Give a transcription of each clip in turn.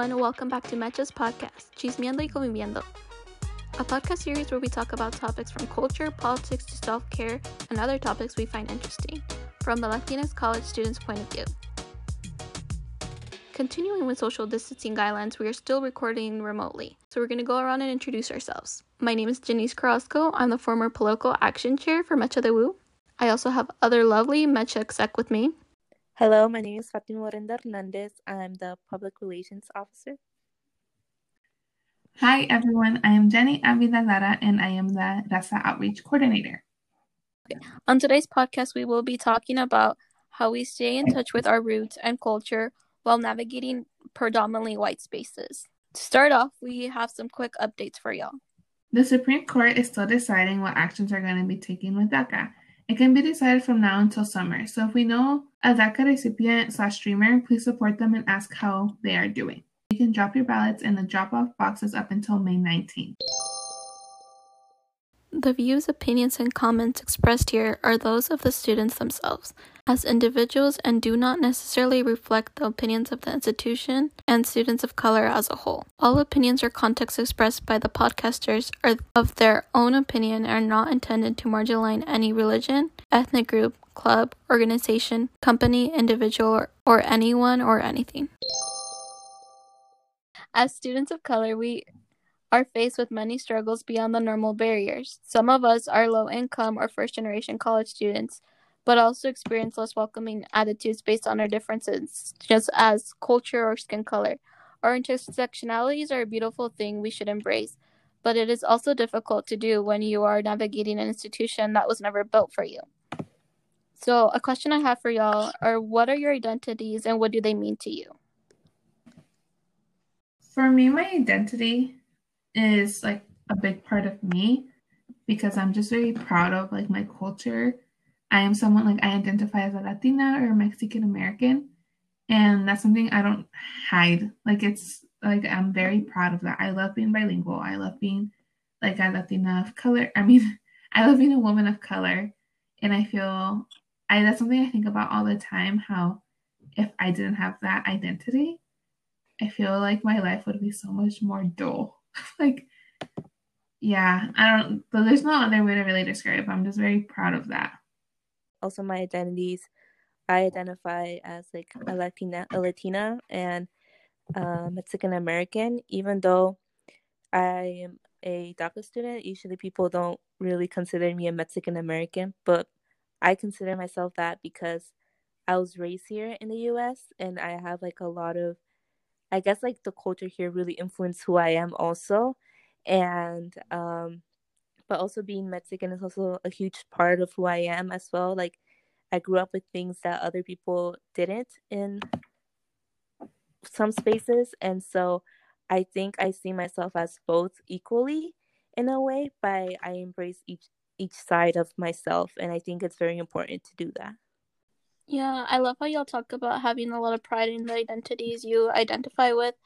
Everyone, welcome back to Mecha's podcast, Chismeando y Conviviendo, a podcast series where we talk about topics from culture, politics to self care, and other topics we find interesting from the Latinx college student's point of view. Continuing with social distancing guidelines, we are still recording remotely, so we're going to go around and introduce ourselves. My name is Janice Carrasco. I'm the former political action chair for Mecha de Woo. I also have other lovely Mecha exec with me. Hello, my name is Fatima Morenda Hernandez. I'm the public relations officer. Hi, everyone. I am Jenny Avila Lara, and I am the Raza Outreach Coordinator. Okay. On today's podcast, we will be talking about how we stay in touch with our roots and culture while navigating predominantly white spaces. To start off, we have some quick updates for y'all. The Supreme Court is still deciding what actions are going to be taken with DACA. It can be decided from now until summer, so if we know a DACA recipient slash Dreamer, please support them and ask how they are doing. You can drop your ballots in the drop off boxes up until May 19th. The views, opinions, and comments expressed here are those of the students themselves as individuals and do not necessarily reflect the opinions of the institution and students of color as a whole. All opinions or contexts expressed by the podcasters are of their own opinion and are not intended to marginalize any religion, ethnic group, club, organization, company, individual, or, or anyone or anything. As students of color, we are faced with many struggles beyond the normal barriers. Some of us are low income or first generation college students, but also experience less welcoming attitudes based on our differences, just as culture or skin color. Our intersectionalities are a beautiful thing we should embrace, but it is also difficult to do when you are navigating an institution that was never built for you. So, a question I have for y'all are what are your identities and what do they mean to you? For me, my identity is like a big part of me because I'm just very proud of like my culture. I am someone like I identify as a Latina or Mexican American, and that's something I don't hide. Like it's like I'm very proud of that. I love being bilingual. I love being like a Latina of color. I mean, I love being a woman of color, and I feel I that's something I think about all the time. How if I didn't have that identity, I feel like my life would be so much more dull. like, yeah, I don't, but there's no other way to really describe. I'm just very proud of that. Also, my identities, I identify as like a Latina, a Latina, and uh, Mexican American. Even though I am a DACA student, usually people don't really consider me a Mexican American, but I consider myself that because I was raised here in the U.S. and I have like a lot of I guess like the culture here really influenced who I am also. And um but also being Mexican is also a huge part of who I am as well. Like I grew up with things that other people didn't in some spaces and so I think I see myself as both equally in a way, but I embrace each each side of myself and I think it's very important to do that. Yeah, I love how y'all talk about having a lot of pride in the identities you identify with.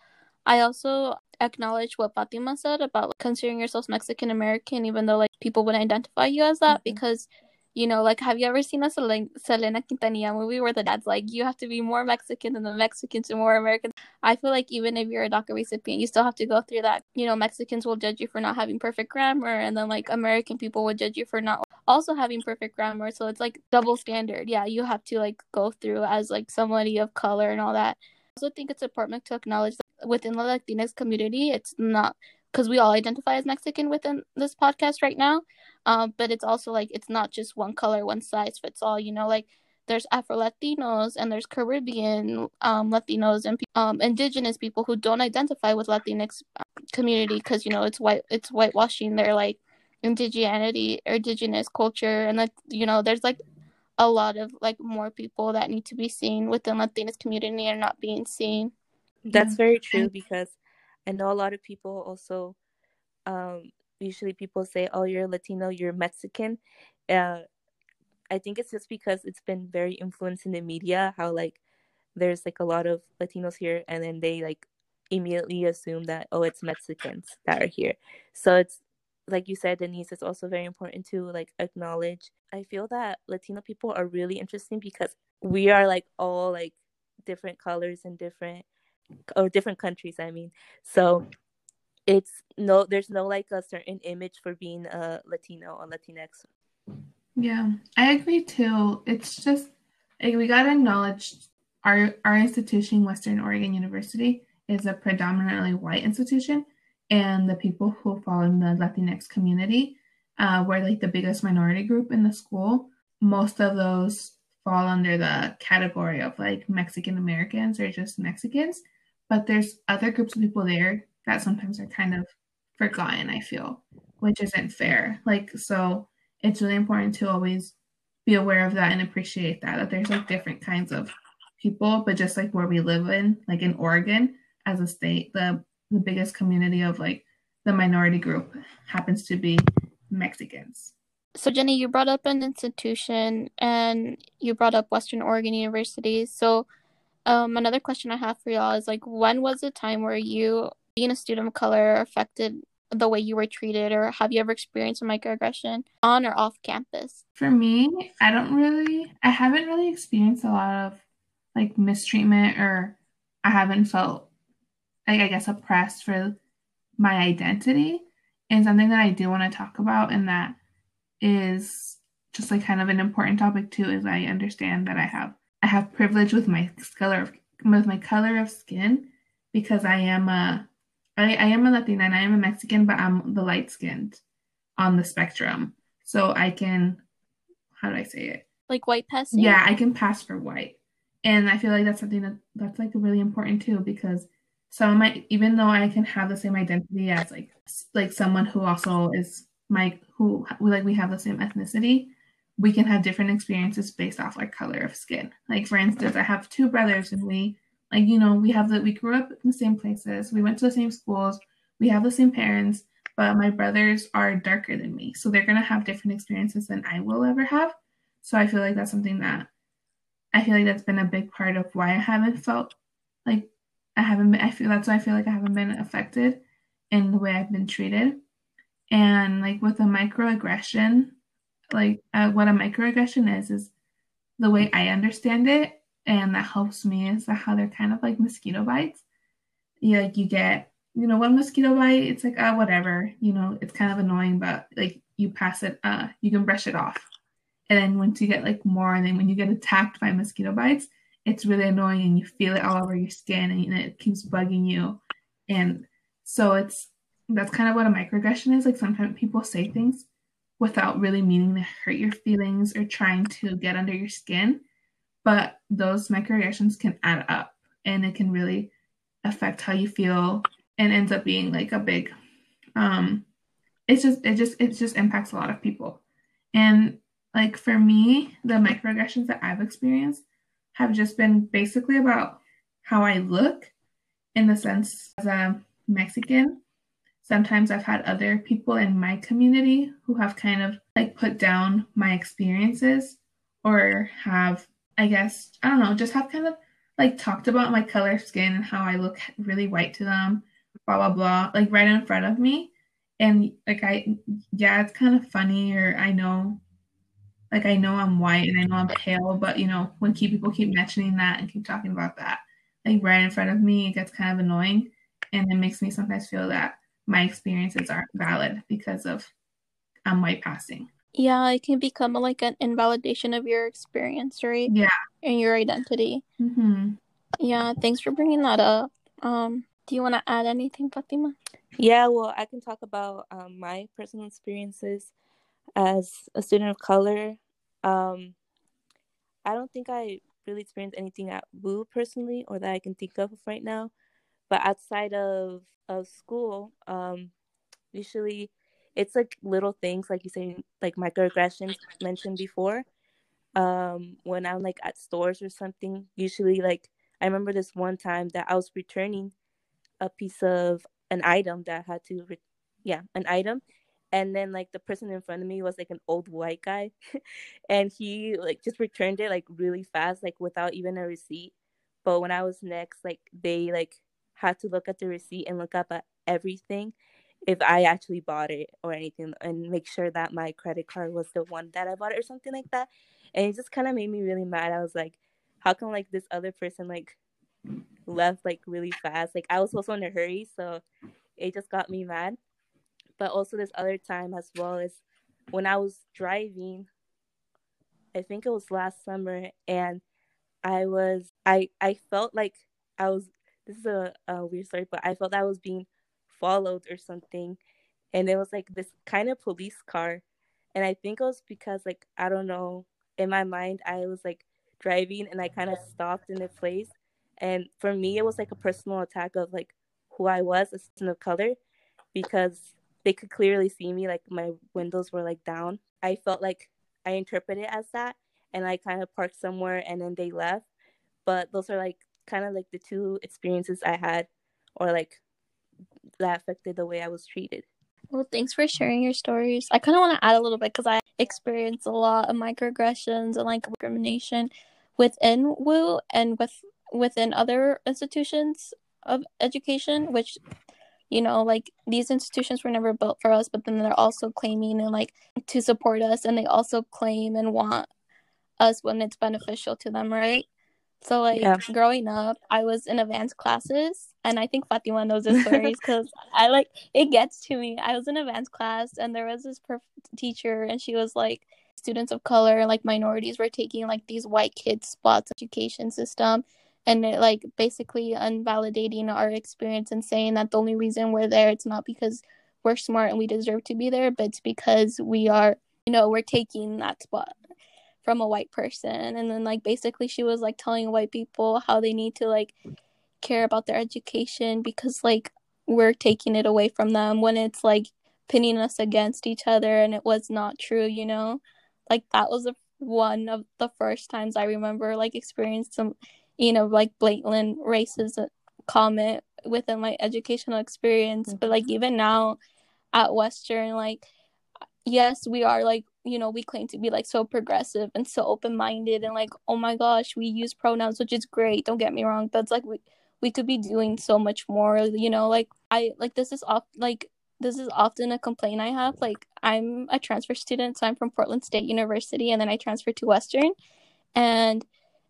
I also acknowledge what Fatima said about like, considering yourself Mexican American, even though like people wouldn't identify you as that, mm-hmm. because you know, like have you ever seen a Selena, Quintanilla movie where the dad's like, you have to be more Mexican than the Mexicans and more American? I feel like even if you're a DACA recipient, you still have to go through that. You know, Mexicans will judge you for not having perfect grammar, and then like American people would judge you for not also having perfect grammar. So it's like double standard. Yeah, you have to like go through as like somebody of color and all that. I also think it's important to acknowledge that within the Latinx community, it's not because we all identify as Mexican within this podcast right now. Um, but it's also like it's not just one color, one size fits all. You know, like there's Afro Latinos and there's Caribbean um, Latinos and um, Indigenous people who don't identify with Latinx um, community because you know it's white, it's whitewashing their like indigeneity or indigenous culture, and like you know there's like a lot of like more people that need to be seen within Latinx community and not being seen. That's very true because I know a lot of people also um, usually people say, "Oh, you're Latino, you're Mexican." Uh, I think it's just because it's been very influenced in the media. How like there's like a lot of Latinos here, and then they like immediately assume that oh, it's Mexicans that are here. So it's like you said, Denise. It's also very important to like acknowledge. I feel that Latino people are really interesting because we are like all like different colors and different or different countries. I mean, so it's no, there's no like a certain image for being a Latino or Latinx. Yeah, I agree too. It's just like, we gotta acknowledge our our institution, Western Oregon University, is a predominantly white institution, and the people who fall in the Latinx community, uh, we're like the biggest minority group in the school. Most of those fall under the category of like Mexican Americans or just Mexicans, but there's other groups of people there that sometimes are kind of forgotten. I feel, which isn't fair. Like so, it's really important to always be aware of that and appreciate that that there's like different kinds of people, but just like where we live in, like in Oregon as a state, the the biggest community of like the minority group happens to be Mexicans. So, Jenny, you brought up an institution and you brought up Western Oregon University. So, um, another question I have for y'all is like, when was the time where you, being a student of color, affected the way you were treated, or have you ever experienced a microaggression on or off campus? For me, I don't really, I haven't really experienced a lot of like mistreatment, or I haven't felt like I guess oppressed for my identity. And something that I do want to talk about, and that is just like kind of an important topic too, is I understand that I have I have privilege with my color of with my color of skin because I am a I, I am a Latina and I am a Mexican, but I'm the light skinned on the spectrum. So I can how do I say it? Like white passing? Yeah, I can pass for white. And I feel like that's something that that's like really important too because some of my even though I can have the same identity as like like someone who also is my who like we have the same ethnicity, we can have different experiences based off our color of skin. Like for instance, I have two brothers and we like you know we have the we grew up in the same places, we went to the same schools, we have the same parents, but my brothers are darker than me, so they're gonna have different experiences than I will ever have. So I feel like that's something that I feel like that's been a big part of why I haven't felt like I haven't been, I feel that's why I feel like I haven't been affected in the way I've been treated. And like with a microaggression, like uh, what a microaggression is, is the way I understand it, and that helps me is how they're kind of like mosquito bites. You like you get, you know, one mosquito bite, it's like, oh, whatever, you know, it's kind of annoying, but like you pass it, uh, you can brush it off. And then once you get like more, and then when you get attacked by mosquito bites, it's really annoying and you feel it all over your skin and it keeps bugging you. And so it's that's kind of what a microaggression is. Like sometimes people say things without really meaning to hurt your feelings or trying to get under your skin. But those microaggressions can add up and it can really affect how you feel and ends up being like a big um it's just it just it just impacts a lot of people. And like for me, the microaggressions that I've experienced have just been basically about how I look in the sense as a Mexican. Sometimes I've had other people in my community who have kind of like put down my experiences or have, I guess, I don't know, just have kind of like talked about my color skin and how I look really white to them, blah, blah, blah, like right in front of me. And like, I, yeah, it's kind of funny, or I know like I know I'm white and I know I'm pale, but you know, when keep people keep mentioning that and keep talking about that, like right in front of me, it gets kind of annoying. And it makes me sometimes feel that my experiences aren't valid because of I'm white passing. Yeah, it can become like an invalidation of your experience, right? Yeah. And your identity. Mm-hmm. Yeah, thanks for bringing that up. Um, do you want to add anything, Fatima? Yeah, well, I can talk about um, my personal experiences as a student of color um, I don't think I really experienced anything at WU personally, or that I can think of right now. But outside of of school, um, usually it's like little things, like you say, like microaggressions mentioned before. Um, when I'm like at stores or something, usually like I remember this one time that I was returning a piece of an item that I had to, re- yeah, an item, and then like the person in front of me was like an old white guy. And he like just returned it like really fast like without even a receipt. But when i was next like they like had to look at the receipt and look up at everything if i actually bought it or anything and make sure that my credit card was the one that i bought it or something like that and it just kind of made me really mad i was like how come like this other person like left like really fast. Like I was also in a hurry, so it just got me mad. But also this other time as well is when I was driving. I think it was last summer, and I was I I felt like I was. This is a, a weird story, but I felt I was being followed or something, and it was like this kind of police car, and I think it was because like I don't know. In my mind, I was like driving, and I kind of stopped in a place, and for me, it was like a personal attack of like who I was, a person of color, because they could clearly see me. Like my windows were like down. I felt like I interpreted as that, and I kind of parked somewhere, and then they left. But those are like kind of like the two experiences I had, or like that affected the way I was treated. Well, thanks for sharing your stories. I kind of want to add a little bit because I experienced a lot of microaggressions and like discrimination within WU and with within other institutions of education, which you know, like these institutions were never built for us, but then they're also claiming and like to support us, and they also claim and want us when it's beneficial to them, right? So like yeah. growing up, I was in advanced classes, and I think Fatima knows this stories because I like it gets to me. I was in advanced class, and there was this perf- teacher, and she was like, students of color, like minorities, were taking like these white kids' spots education system, and it like basically invalidating our experience and saying that the only reason we're there it's not because we're smart and we deserve to be there but it's because we are you know we're taking that spot from a white person and then like basically she was like telling white people how they need to like care about their education because like we're taking it away from them when it's like pinning us against each other and it was not true you know like that was one of the first times i remember like experienced some you know, like blatant racist comment within my educational experience. Mm-hmm. But like even now at Western, like yes, we are like, you know, we claim to be like so progressive and so open minded and like, oh my gosh, we use pronouns, which is great, don't get me wrong. But it's like we we could be doing so much more, you know, like I like this is off like this is often a complaint I have. Like I'm a transfer student, so I'm from Portland State University and then I transferred to Western and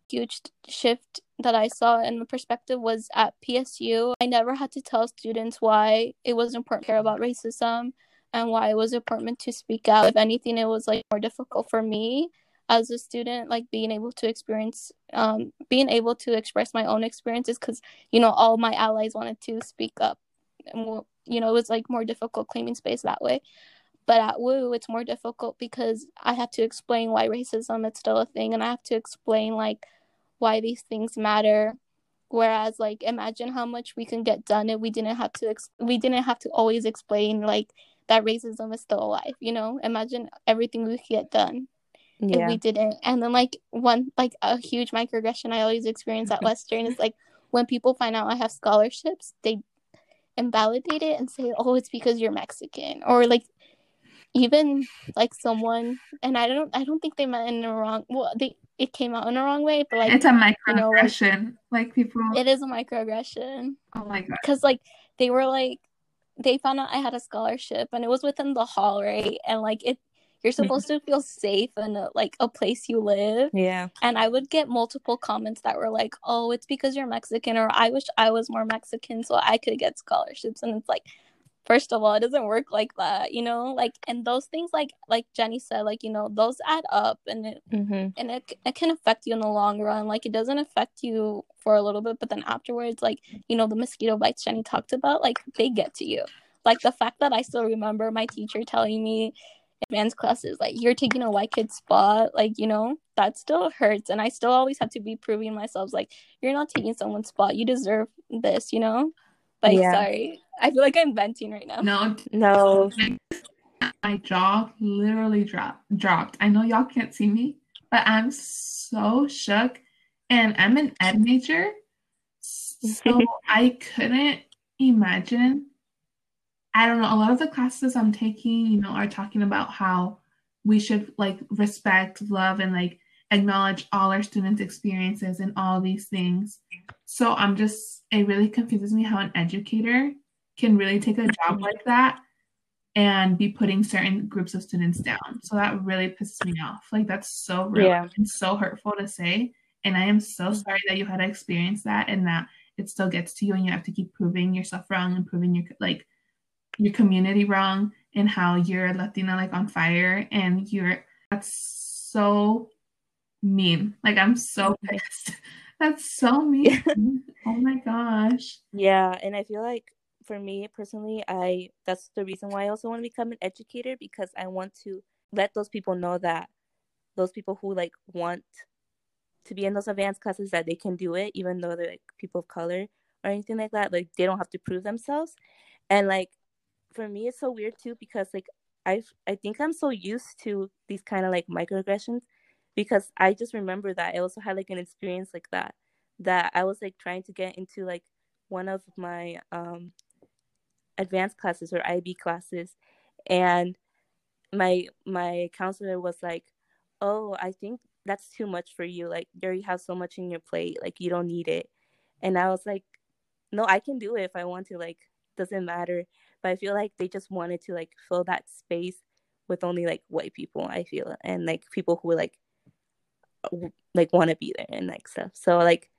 huge shift that I saw in the perspective was at PSU. I never had to tell students why it was important to care about racism and why it was important to speak out. If anything, it was like more difficult for me as a student, like being able to experience, um, being able to express my own experiences because, you know, all my allies wanted to speak up. And, you know, it was like more difficult claiming space that way. But at WU, it's more difficult because I have to explain why racism is still a thing and I have to explain, like, why these things matter whereas like imagine how much we can get done if we didn't have to ex- we didn't have to always explain like that racism is still alive you know imagine everything we could get done yeah. if we didn't and then like one like a huge microaggression i always experience at western is like when people find out i have scholarships they invalidate it and say oh it's because you're mexican or like even like someone and i don't i don't think they meant in the wrong well they it came out in the wrong way, but like it's a microaggression. You know, like, like, people, it is a microaggression. Oh my god! Because like they were like they found out I had a scholarship, and it was within the hall, right? And like it, you're mm-hmm. supposed to feel safe in a, like a place you live. Yeah. And I would get multiple comments that were like, "Oh, it's because you're Mexican," or "I wish I was more Mexican so I could get scholarships," and it's like first of all it doesn't work like that you know? Like and those things like like jenny said like you know those add up and it mm-hmm. and it, it can affect you in the long run. Like it doesn't affect you for a little bit but then afterwards like you know the mosquito bites jenny talked about like they get to you. Like the fact that i still remember my teacher telling me in advanced classes like you're taking a white kid spot like you know that still hurts. And i still always have to be proving myself like you're not taking someone's spot. You deserve this you know like yeah. sorry I feel like I'm venting right now. No, no. My jaw literally dropped. Dropped. I know y'all can't see me, but I'm so shook, and I'm an ed major, so I couldn't imagine. I don't know. A lot of the classes I'm taking, you know, are talking about how we should like respect, love, and like acknowledge all our students' experiences and all these things. So I'm just, it really confuses me how an educator can really take a job like that and be putting certain groups of students down. So that really pisses me off. Like that's so real yeah. and so hurtful to say. And I am so sorry that you had to experience that and that it still gets to you and you have to keep proving yourself wrong and proving your like your community wrong and how you're Latina like on fire and you're that's so mean. Like I'm so pissed. That's so mean. oh my gosh. Yeah, and I feel like for me personally, I that's the reason why I also want to become an educator because I want to let those people know that those people who like want to be in those advanced classes that they can do it even though they're like people of color or anything like that. Like they don't have to prove themselves. And like for me it's so weird too because like I I think I'm so used to these kind of like microaggressions because I just remember that I also had like an experience like that that I was like trying to get into like one of my um advanced classes or IB classes and my my counselor was like, "Oh, I think that's too much for you. Like, you already have so much in your plate. Like, you don't need it." And I was like, "No, I can do it if I want to. Like, doesn't matter." But I feel like they just wanted to like fill that space with only like white people. I feel and like people who were like like want to be there and like stuff. So like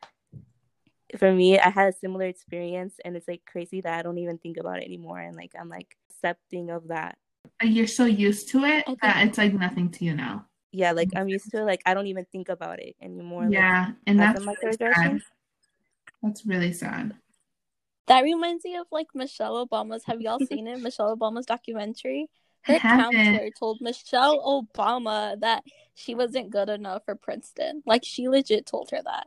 for me, I had a similar experience, and it's like crazy that I don't even think about it anymore. And like I'm like accepting of that. You're so used to it that it's like nothing to you now. Yeah, like I'm used to it. Like I don't even think about it anymore. Yeah, like, and that's really sad. That's really sad. That reminds me of like Michelle Obama's. Have y'all seen it? Michelle Obama's documentary. Her counselor told Michelle Obama that she wasn't good enough for Princeton. Like she legit told her that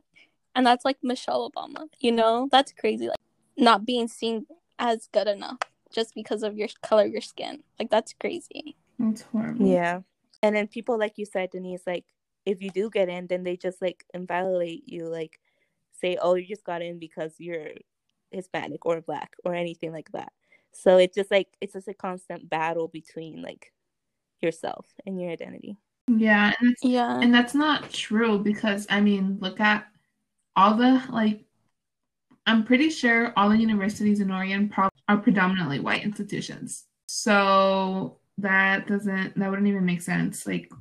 and that's like Michelle Obama. You know, that's crazy. Like not being seen as good enough just because of your color of your skin. Like that's crazy. That's horrible. Yeah, and then people like you said, Denise, like if you do get in, then they just like invalidate you, like say, oh, you just got in because you're Hispanic or black or anything like that. So it's just like it's just a constant battle between like yourself and your identity. Yeah, and yeah, and that's not true because I mean, look at all the like I'm pretty sure all the universities in Oregon pro- are predominantly white institutions. So that doesn't that wouldn't even make sense. Like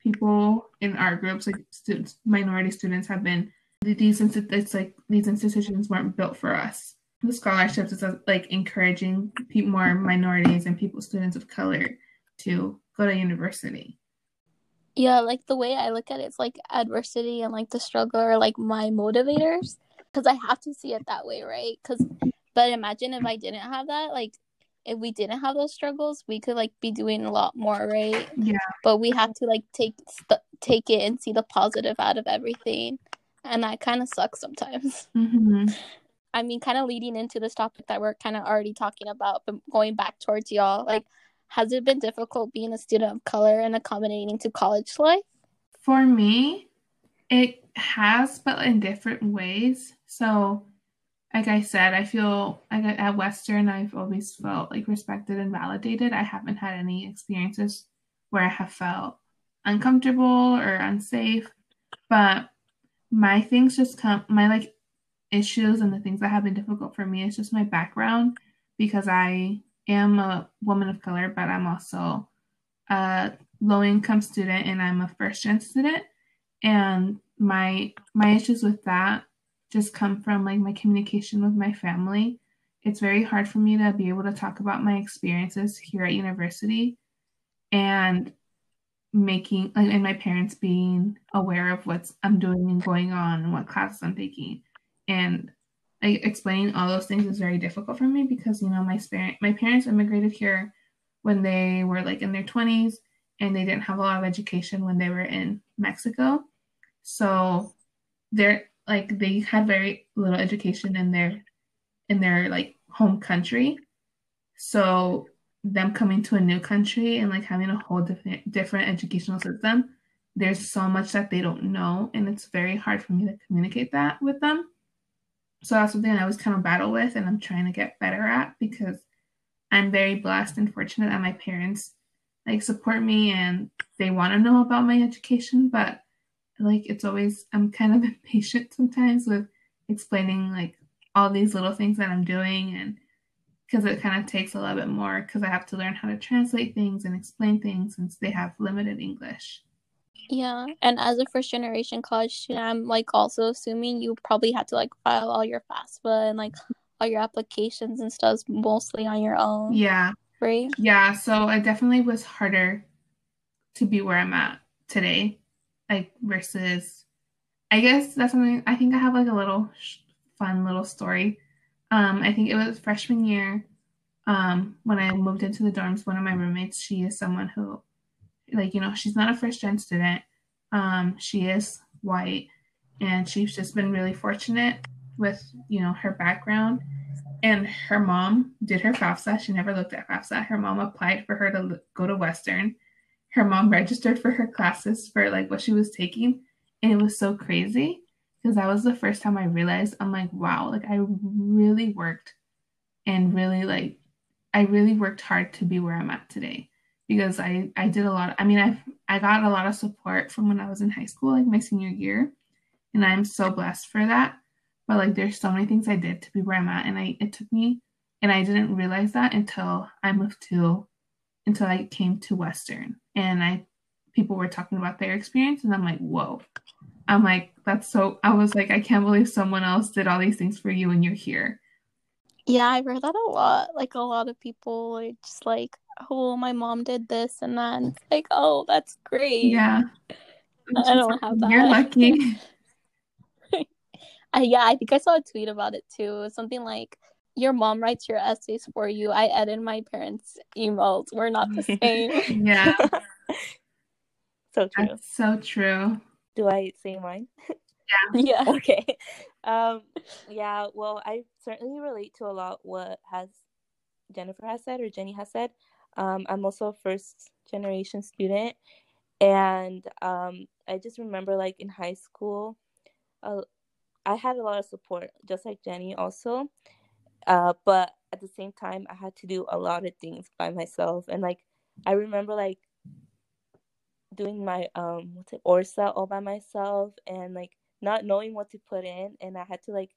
people in our groups, like students, minority students, have been these it's like these institutions weren't built for us. The scholarships is like encouraging people, more minorities and people, students of color, to go to university. Yeah, like the way I look at it, it's like adversity and like the struggle are like my motivators because I have to see it that way, right? Because, but imagine if I didn't have that, like if we didn't have those struggles, we could like be doing a lot more, right? Yeah. But we have to like take st- take it and see the positive out of everything, and that kind of sucks sometimes. Mm-hmm. I mean, kind of leading into this topic that we're kind of already talking about, but going back towards y'all, like has it been difficult being a student of color and accommodating to college life? For me, it has, but in different ways. So, like I said, I feel like at Western, I've always felt like respected and validated. I haven't had any experiences where I have felt uncomfortable or unsafe. But my things just come, my like issues and the things that have been difficult for me is just my background because I am a woman of color, but I'm also a low income student and I'm a first gen student. And my my issues with that just come from like my communication with my family. It's very hard for me to be able to talk about my experiences here at university and making like, and my parents being aware of what I'm doing and going on and what classes I'm taking. And like explaining all those things is very difficult for me because you know my parent my parents immigrated here when they were like in their 20s and they didn't have a lot of education when they were in Mexico. So they're like they had very little education in their in their like home country. So them coming to a new country and like having a whole different different educational system, there's so much that they don't know and it's very hard for me to communicate that with them. So that's something I was kind of battle with and I'm trying to get better at because I'm very blessed and fortunate that my parents like support me and they want to know about my education, but like it's always I'm kind of impatient sometimes with explaining like all these little things that I'm doing and because it kind of takes a little bit more because I have to learn how to translate things and explain things since they have limited English. Yeah, and as a first generation college student, I'm like also assuming you probably had to like file all your FAFSA and like all your applications and stuff mostly on your own. Yeah. Right? Yeah, so it definitely was harder to be where I'm at today, like versus I guess that's something I think I have like a little fun little story. Um, I think it was freshman year um, when I moved into the dorms. One of my roommates, she is someone who like you know she's not a first gen student um she is white and she's just been really fortunate with you know her background and her mom did her FAFSA. She never looked at FAFSA. Her mom applied for her to go to Western. Her mom registered for her classes for like what she was taking. And it was so crazy because that was the first time I realized I'm like, wow, like I really worked and really like, I really worked hard to be where I'm at today because I I did a lot. Of, I mean, I I got a lot of support from when I was in high school, like my senior year, and I'm so blessed for that. But like, there's so many things I did to be where I'm at, and I it took me, and I didn't realize that until I moved to, until I came to Western, and I people were talking about their experience, and I'm like, whoa. I'm like, that's so. I was like, I can't believe someone else did all these things for you, and you're here. Yeah, I've heard that a lot. Like a lot of people are just like, oh, my mom did this and that. And it's like, oh, that's great. Yeah. I don't have that. You're lucky. uh, yeah, I think I saw a tweet about it too. It was something like, your mom writes your essays for you. I edit my parents' emails. We're not the same. yeah. so true. That's so true. Do I say mine? Yeah. Yeah. okay. Um yeah, well, I certainly relate to a lot what has Jennifer has said or Jenny has said. Um, I'm also a first generation student, and um, I just remember like in high school, uh, I had a lot of support, just like Jenny also. Uh, but at the same time, I had to do a lot of things by myself, and like I remember like doing my um what's it ORSAA all by myself, and like not knowing what to put in, and I had to like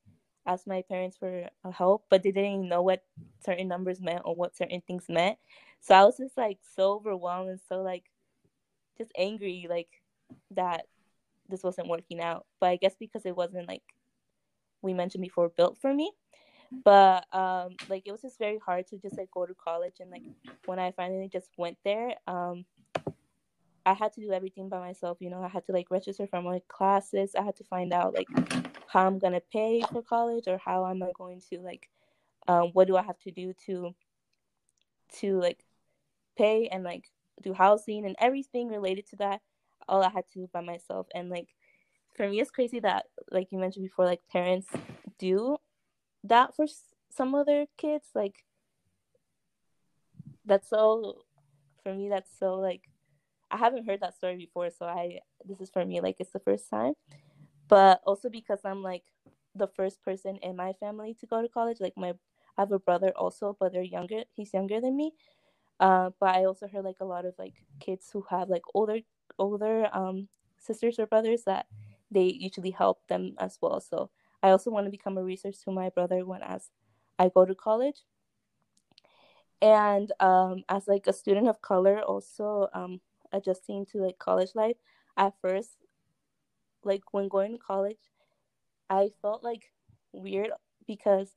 ask my parents for help, but they didn't know what certain numbers meant or what certain things meant. So I was just like so overwhelmed and so like just angry like that this wasn't working out. But I guess because it wasn't like we mentioned before built for me. But um like it was just very hard to just like go to college and like when I finally just went there, um I had to do everything by myself, you know. I had to like register for my classes. I had to find out like how I'm gonna pay for college or how am I going to like um what do I have to do to to like pay and like do housing and everything related to that all i had to do by myself. And like for me it's crazy that like you mentioned before like parents do that for some other kids like that's so for me that's so like i haven't heard that story before so i this is for me like it's the first time but also because i'm like the first person in my family to go to college like my i have a brother also but they're younger he's younger than me uh, but I also heard like a lot of like kids who have like older older um, sisters or brothers that they usually help them as well. So I also want to become a resource to my brother when as I go to college. And um, as like a student of color, also um, adjusting to like college life. At first, like when going to college, I felt like weird because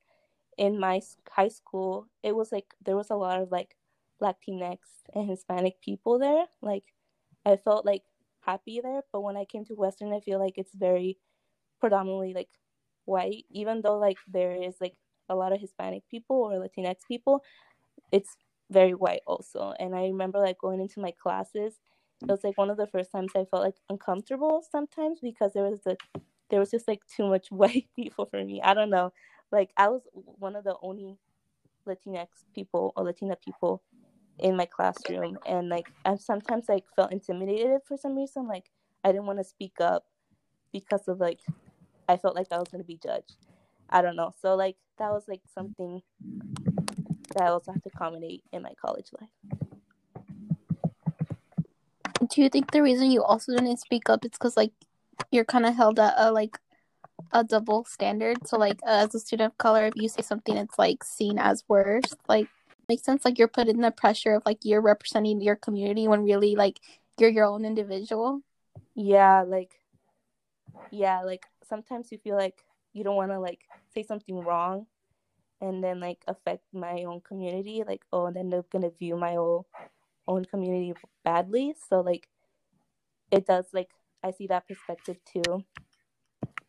in my high school it was like there was a lot of like Latinx and Hispanic people there. Like I felt like happy there, but when I came to Western, I feel like it's very predominantly like white. Even though like there is like a lot of Hispanic people or Latinx people, it's very white also. And I remember like going into my classes, it was like one of the first times I felt like uncomfortable sometimes because there was the there was just like too much white people for me. I don't know. Like I was one of the only Latinx people or Latina people in my classroom and like I sometimes like felt intimidated for some reason like I didn't want to speak up because of like I felt like I was to be judged. I don't know. So like that was like something that I also have to accommodate in my college life. Do you think the reason you also didn't speak up is because like you're kind of held at a like a double standard? So like uh, as a student of color, if you say something, it's like seen as worse. Like makes sense like you're put in the pressure of like you're representing your community when really like you're your own individual yeah, like yeah, like sometimes you feel like you don't want to like say something wrong and then like affect my own community like oh and then they're gonna view my own own community badly so like it does like i see that perspective too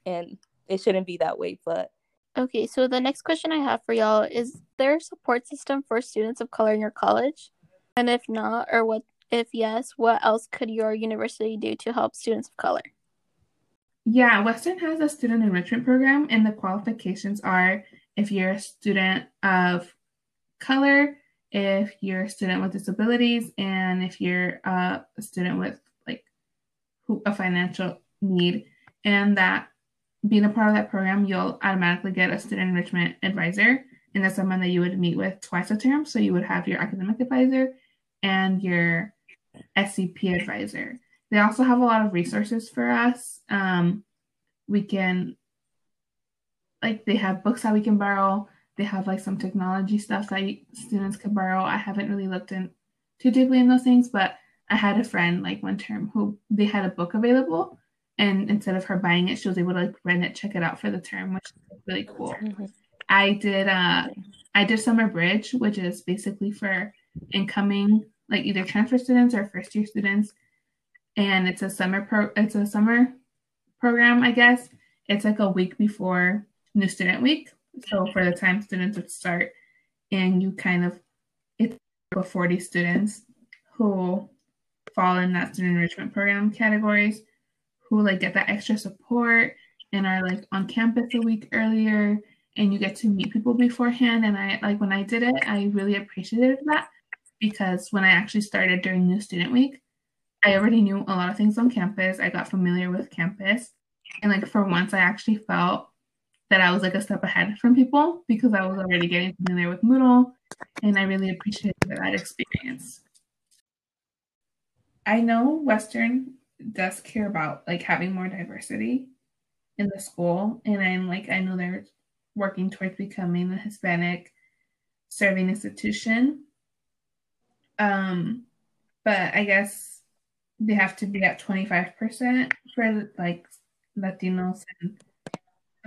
and it shouldn't be that way but Okay, so the next question I have for y'all is there a support system for students of color in your college? And if not, or what if yes, what else could your university do to help students of color? Yeah, Western has a student enrichment program, and the qualifications are if you're a student of color, if you're a student with disabilities, and if you're a student with like a financial need. And that being a part of that program, you'll automatically get a student enrichment advisor, and that's someone that you would meet with twice a term. So you would have your academic advisor and your SEP advisor. They also have a lot of resources for us. Um, we can, like, they have books that we can borrow. They have like some technology stuff that students can borrow. I haven't really looked in too deeply in those things, but I had a friend like one term who they had a book available, and instead of her buying it, she was able to like rent it, check it out for the term, which is really cool. Mm-hmm. I did uh I did summer bridge, which is basically for incoming like either transfer students or first year students and it's a summer pro it's a summer program, I guess. It's like a week before new student week. So for the time students would start and you kind of it's about 40 students who fall in that student enrichment program categories who like get that extra support and are like on campus a week earlier and you get to meet people beforehand and i like when i did it i really appreciated that because when i actually started during new student week I already knew a lot of things on campus. I got familiar with campus. And like for once I actually felt that I was like a step ahead from people because I was already getting familiar with Moodle and I really appreciated that experience. I know Western does care about like having more diversity in the school and I'm like I know they're working towards becoming a Hispanic serving institution. Um but I guess they have to be at 25% for like Latinos and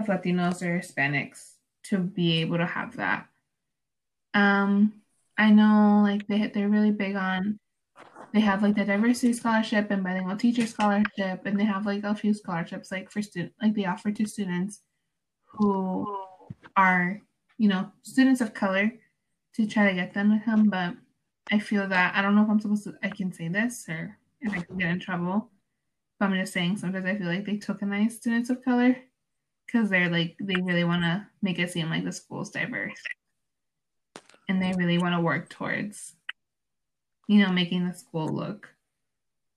Latinos or Hispanics to be able to have that. Um, I know like they they're really big on they have like the diversity scholarship and bilingual teacher scholarship and they have like a few scholarships like for student like they offer to students who are you know students of color to try to get them to come but I feel that I don't know if I'm supposed to I can say this or if I could get in trouble. But I'm just saying sometimes I feel like they tokenize students of color because they're like they really want to make it seem like the school's diverse, and they really want to work towards, you know, making the school look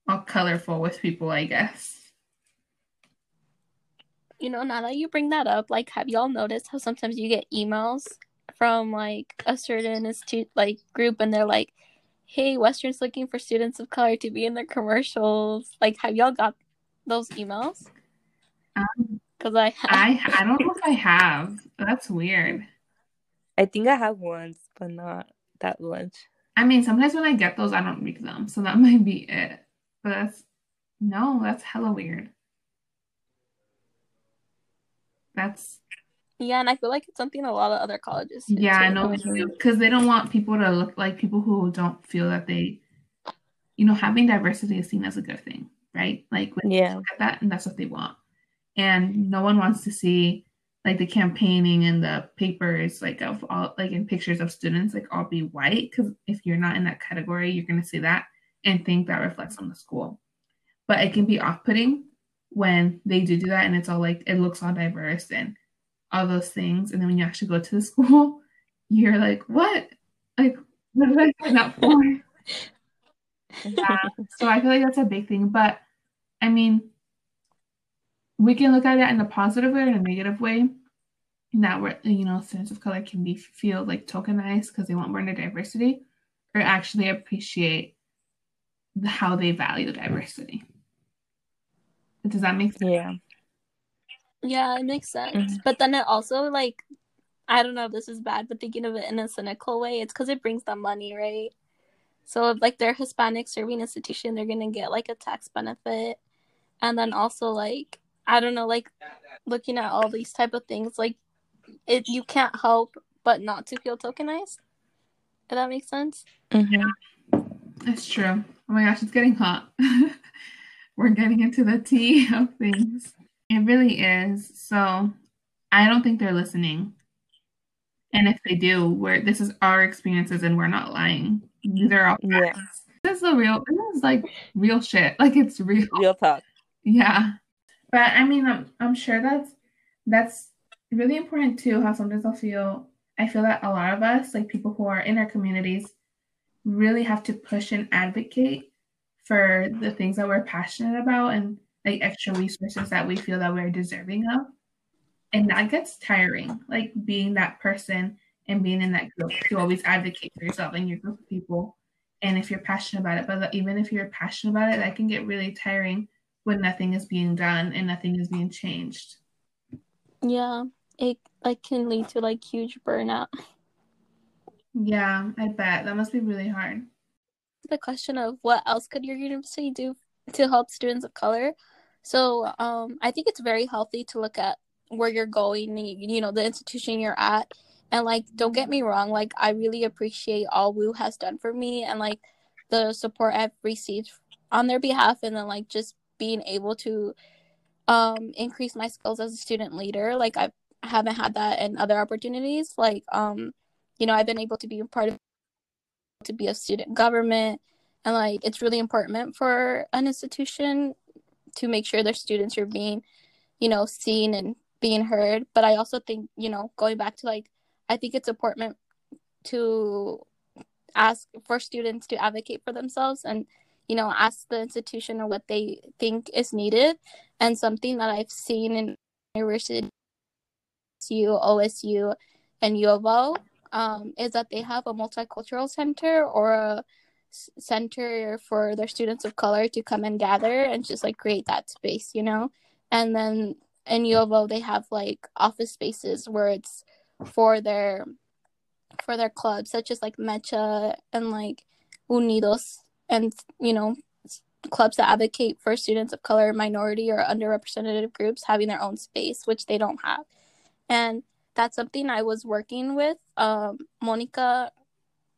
all colorful with people. I guess. You know, now that you bring that up, like, have y'all noticed how sometimes you get emails from like a certain institute, like group, and they're like, hey, Western's looking for students of color to be in their commercials. Like, have y'all got those emails? Um, Because I, have. I, I don't know if I have. That's weird. I think I have once, but not that much. I mean, sometimes when I get those, I don't read them, so that might be it. But that's no, that's hella weird. That's yeah, and I feel like it's something a lot of other colleges. Yeah, I know because they don't want people to look like people who don't feel that they, you know, having diversity is seen as a good thing, right? Like, yeah, that, and that's what they want. And no one wants to see like the campaigning and the papers, like of all, like in pictures of students, like all be white. Because if you're not in that category, you're gonna see that and think that reflects on the school. But it can be off-putting when they do do that, and it's all like it looks all diverse and all those things. And then when you actually go to the school, you're like, what? Like, what did I sign up for? yeah. So I feel like that's a big thing. But I mean, we can look at it in a positive way or a negative way. That where you know students of color can be feel like tokenized because they want more in their diversity, or actually appreciate how they value diversity. Does that make sense? Yeah. Yeah, it makes sense. Mm-hmm. But then it also like I don't know if this is bad, but thinking of it in a cynical way, it's because it brings them money, right? So if like they're Hispanic serving institution, they're gonna get like a tax benefit. and then also like I don't know, like looking at all these type of things, like it you can't help but not to feel tokenized. If that makes sense. Mm-hmm. That's true. Oh my gosh, it's getting hot. We're getting into the tea of things. It really is. So I don't think they're listening. And if they do, we're this is our experiences and we're not lying. These are all facts. Yeah. This is the real this is like real shit. Like it's real. Real talk. Yeah. But I mean I'm I'm sure that's that's really important too, how sometimes I'll feel I feel that a lot of us, like people who are in our communities, really have to push and advocate for the things that we're passionate about and like extra resources that we feel that we're deserving of. And that gets tiring, like being that person and being in that group to always advocate for yourself and your group of people. And if you're passionate about it, but even if you're passionate about it, that can get really tiring when nothing is being done and nothing is being changed. Yeah, it like can lead to like huge burnout. Yeah, I bet that must be really hard. The question of what else could your university do to help students of color? So, um, I think it's very healthy to look at where you're going, you know, the institution you're at, and like, don't get me wrong, like I really appreciate all WOU has done for me and like the support I've received on their behalf, and then like just being able to um increase my skills as a student leader. Like I haven't had that in other opportunities. Like um you know, I've been able to be a part of to be a student government and like it's really important for an institution to make sure their students are being, you know, seen and being heard. But I also think, you know, going back to like I think it's important to ask for students to advocate for themselves and you know ask the institution or what they think is needed and something that i've seen in university osu and u of o um, is that they have a multicultural center or a center for their students of color to come and gather and just like create that space, you know? And then in U of O they have like office spaces where it's for their for their clubs such as like Mecha and like Unidos and you know clubs that advocate for students of color, minority or underrepresented groups having their own space, which they don't have. And that's something I was working with um, Monica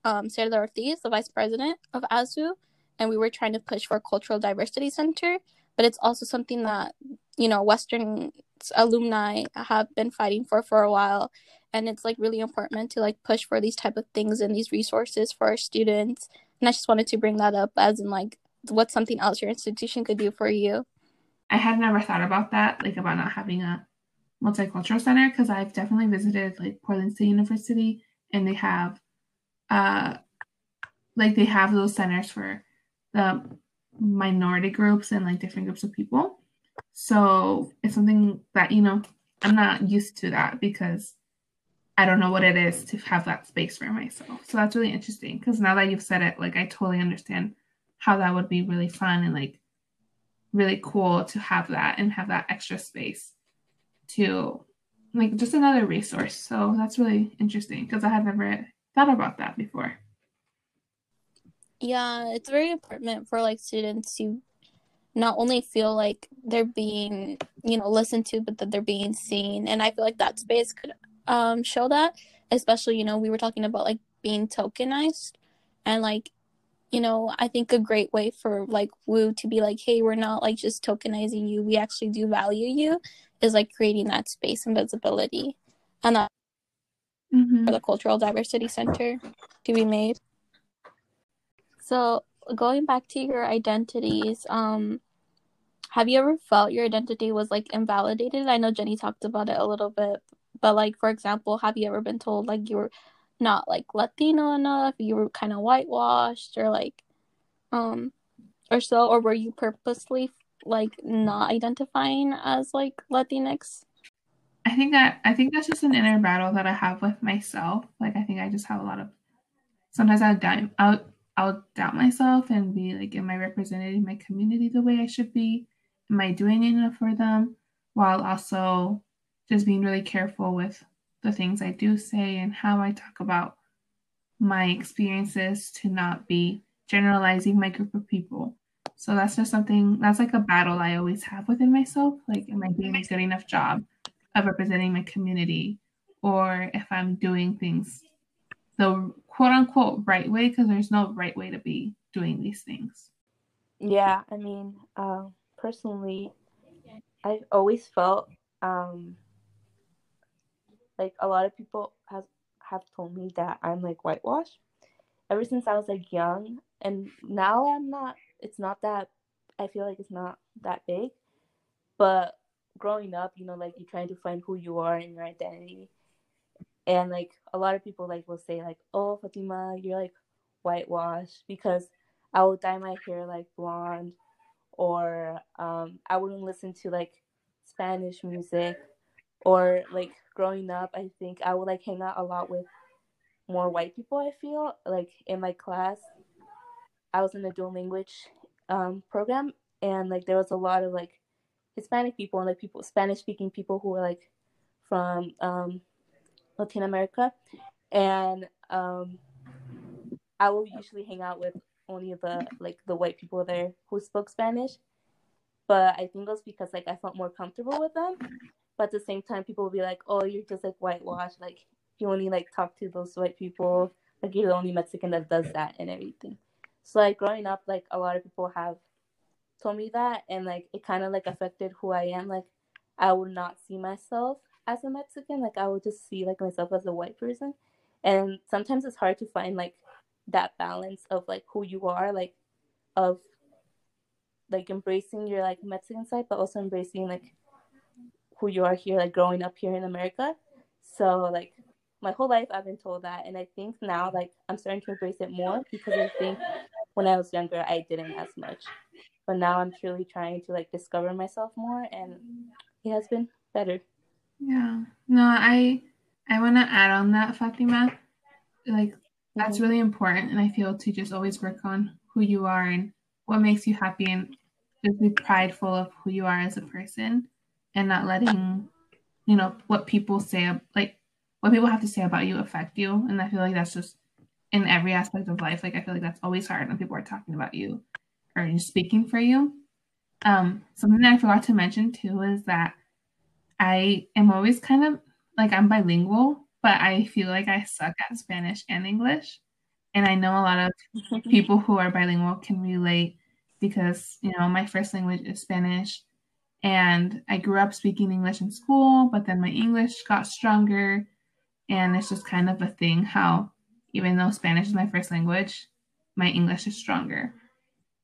um, Cerda Ortiz, the vice president of ASU, and we were trying to push for a cultural diversity center. But it's also something that you know Western alumni have been fighting for for a while, and it's like really important to like push for these type of things and these resources for our students. And I just wanted to bring that up as in like what's something else your institution could do for you. I had never thought about that, like about not having a multicultural center because I've definitely visited like Portland State University and they have uh like they have those centers for the minority groups and like different groups of people. So it's something that, you know, I'm not used to that because I don't know what it is to have that space for myself. So that's really interesting because now that you've said it, like I totally understand how that would be really fun and like really cool to have that and have that extra space to like just another resource. So that's really interesting because I had never thought about that before. Yeah, it's very important for like students to not only feel like they're being, you know, listened to, but that they're being seen. And I feel like that space could um show that, especially, you know, we were talking about like being tokenized. And like you know, I think a great way for like WOU to be like, hey, we're not like just tokenizing you, we actually do value you is like creating that space and visibility. And that mm-hmm. for the cultural diversity center to be made. So going back to your identities um have you ever felt your identity was like invalidated? I know jenny talked about it a little bit but like for example have you ever been told like you were not like latino enough you were kind of whitewashed or like um or so or were you purposely like not identifying as like Latinx? I think that I think that's just an inner battle that I have with myself. Like I think I just have a lot of sometimes I'll doubt I'll, I'll doubt myself and be like, am I representing my community the way I should be? Am I doing enough for them? While also just being really careful with the things I do say and how I talk about my experiences to not be generalizing my group of people So that's just something that's like a battle I always have within myself. Like, am I doing a good enough job of representing my community? Or if I'm doing things the quote unquote right way, because there's no right way to be doing these things. Yeah, I mean, uh, personally, I've always felt um, like a lot of people has have told me that I'm like whitewashed ever since I was like young, and now I'm not. It's not that I feel like it's not that big, but growing up, you know, like you're trying to find who you are and your identity, and like a lot of people like will say like, "Oh, Fatima, you're like whitewashed," because I will dye my hair like blonde, or um, I wouldn't listen to like Spanish music, or like growing up, I think I would like hang out a lot with more white people. I feel like in my class, I was in a dual language um, program, and like there was a lot of like Hispanic people and like people Spanish speaking people who were like from um, Latin America, and um, I will usually hang out with only the like the white people there who spoke Spanish. But I think it was because like I felt more comfortable with them. But at the same time, people will be like, "Oh, you're just like whitewashed. Like you only like talk to those white people. Like you're the only Mexican that does that and everything." So like growing up, like a lot of people have told me that, and like it kind of like affected who I am. Like I would not see myself as a Mexican. Like I would just see like myself as a white person. And sometimes it's hard to find like that balance of like who you are, like of like embracing your like Mexican side, but also embracing like who you are here, like growing up here in America. So like my whole life I've been told that, and I think now like I'm starting to embrace it more because I think when I was younger I didn't as much, but now I'm truly trying to like discover myself more, and it has been better. Yeah. No, I I want to add on that, Fatima. Like that's mm-hmm. really important, and I feel to just always work on who you are and what makes you happy, and just be prideful of who you are as a person, and not letting you know what people say like what people have to say about you affect you. And I feel like that's just in every aspect of life. Like I feel like that's always hard when people are talking about you or just speaking for you. Um, something that I forgot to mention too is that I am always kind of like I'm bilingual, but I feel like I suck at Spanish and English. And I know a lot of people who are bilingual can relate because, you know, my first language is Spanish. And I grew up speaking English in school, but then my English got stronger. And it's just kind of a thing how, even though Spanish is my first language, my English is stronger.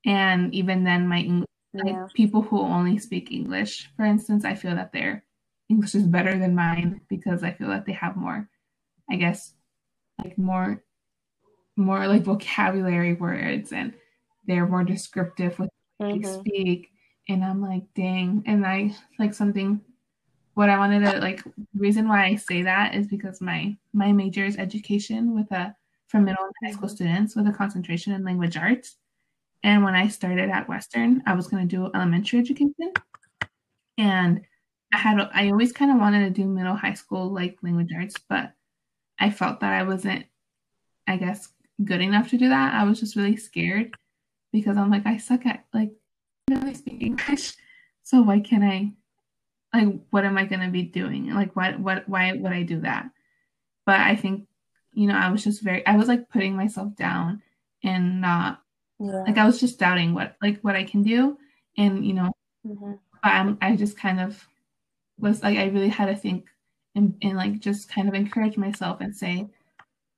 And even then, my English, yeah. like people who only speak English, for instance, I feel that they're English is better than mine because I feel that they have more, I guess, like more, more like vocabulary words and they're more descriptive with mm-hmm. they speak. And I'm like, dang. And I like something. What I wanted to like reason why I say that is because my my major is education with a from middle and high school students with a concentration in language arts. And when I started at Western, I was going to do elementary education. And I had I always kind of wanted to do middle high school like language arts, but I felt that I wasn't, I guess, good enough to do that. I was just really scared because I'm like I suck at like really speak English, so why can't I? Like, what am I gonna be doing? Like, what what why would I do that? But I think, you know, I was just very I was like putting myself down and not yeah. like I was just doubting what like what I can do, and you know, mm-hmm. but I'm I just kind of was like I really had to think and, and like just kind of encourage myself and say,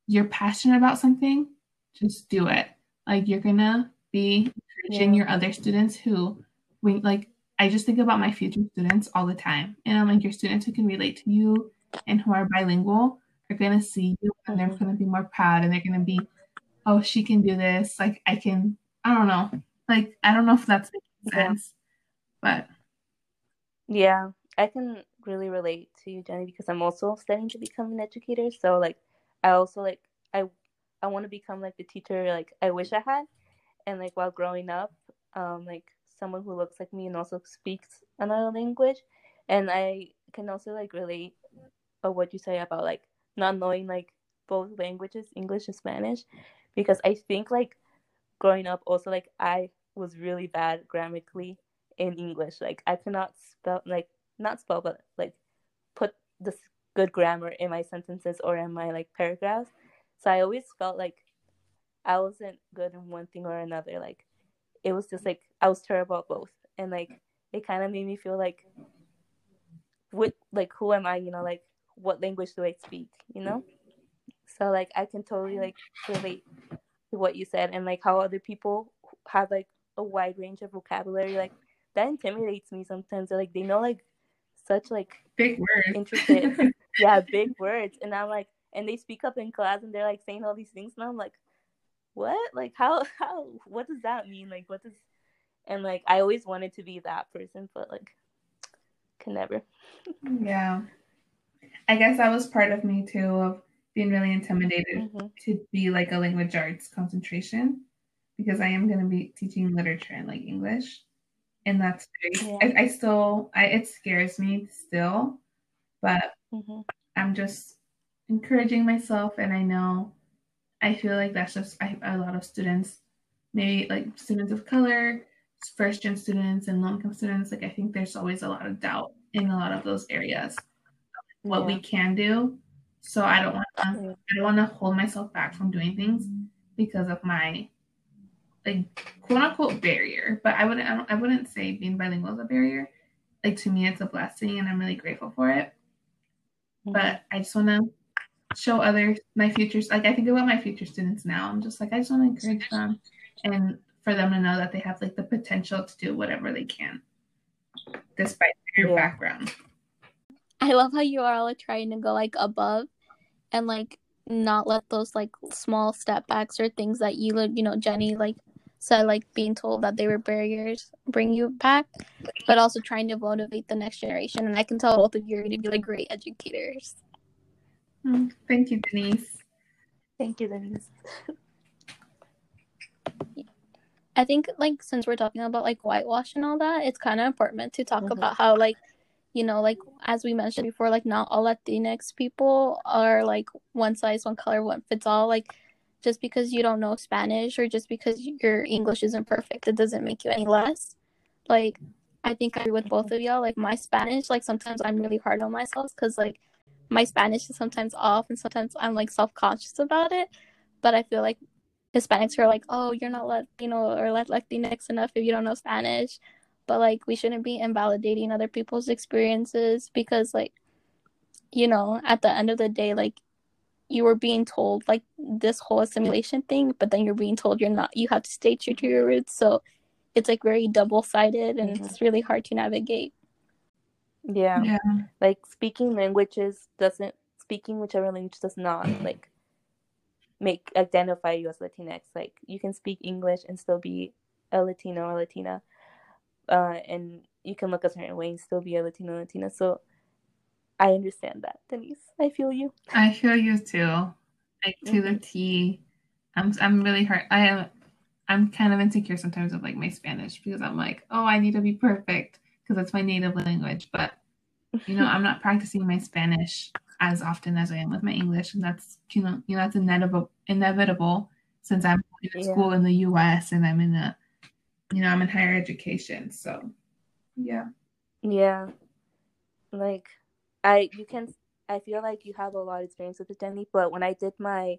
you're passionate about something, just do it. Like you're gonna be encouraging yeah. your other students who we like I just think about my future students all the time. And I'm like your students who can relate to you and who are bilingual are gonna see you and they're gonna be more proud and they're gonna be, oh, she can do this. Like I can I don't know. Like I don't know if that's making sense. But yeah. I can really relate to you, Jenny, because I'm also studying to become an educator. So like, I also like I I want to become like the teacher like I wish I had, and like while growing up, um, like someone who looks like me and also speaks another language, and I can also like relate of what you say about like not knowing like both languages, English and Spanish, because I think like growing up also like I was really bad grammatically in English. Like I could not spell like not spell but like put this good grammar in my sentences or in my like paragraphs. So I always felt like I wasn't good in one thing or another. Like it was just like I was terrible at both. And like it kind of made me feel like what like who am I, you know, like what language do I speak, you know? So like I can totally like relate to what you said and like how other people have like a wide range of vocabulary like that intimidates me sometimes. Like they know like such like big words, yeah, big words, and I'm like, and they speak up in class and they're like saying all these things, and I'm like, what? Like how how what does that mean? Like what does and like I always wanted to be that person, but like can never. yeah, I guess that was part of me too of being really intimidated mm-hmm. to be like a language arts concentration because I am going to be teaching literature and like English and that's yeah. I, I, still I, it scares me still but mm-hmm. i'm just encouraging myself and i know i feel like that's just I, a lot of students maybe like students of color first gen students and low income students like i think there's always a lot of doubt in a lot of those areas what yeah. we can do so i don't want to i don't want to hold myself back from doing things because of my like quote unquote barrier, but I wouldn't I, I wouldn't say being bilingual is a barrier. Like to me, it's a blessing, and I'm really grateful for it. Mm-hmm. But I just want to show other my futures. Like I think about my future students now. I'm just like I just want to encourage them and for them to know that they have like the potential to do whatever they can, despite their yeah. background. I love how you are all trying to go like above and like not let those like small step backs or things that you you know Jenny like said like being told that they were barriers bring you back, but also trying to motivate the next generation. And I can tell both of you are going to be like great educators. Mm, thank you, Denise. Thank you, Denise. I think like since we're talking about like whitewash and all that, it's kind of important to talk mm-hmm. about how like you know like as we mentioned before, like not all Latinx people are like one size one color one fits all. Like just because you don't know Spanish or just because your English isn't perfect, it doesn't make you any less. Like, I think I agree with both of y'all. Like, my Spanish, like, sometimes I'm really hard on myself because, like, my Spanish is sometimes off and sometimes I'm, like, self conscious about it. But I feel like Hispanics are like, oh, you're not Latino or Latinx enough if you don't know Spanish. But, like, we shouldn't be invalidating other people's experiences because, like, you know, at the end of the day, like, you were being told like this whole assimilation thing, but then you're being told you're not. You have to stay true to your roots. So it's like very double sided, and mm-hmm. it's really hard to navigate. Yeah. yeah, like speaking languages doesn't speaking whichever language does not like make identify you as Latinx. Like you can speak English and still be a Latino or Latina, uh, and you can look a certain way and still be a Latino Latina. So I understand that, Denise. I feel you. I feel you too. Like to mm-hmm. the T. I'm I'm really hurt. I am I'm kind of insecure sometimes of like my Spanish because I'm like, oh, I need to be perfect because it's my native language. But you know, I'm not practicing my Spanish as often as I am with my English, and that's you know, you know, that's inevitable inevitable since I'm in yeah. school in the U.S. and I'm in a, you know, I'm in higher education. So, yeah. Yeah. Like I you can I feel like you have a lot of experience with it, Jenny. But when I did my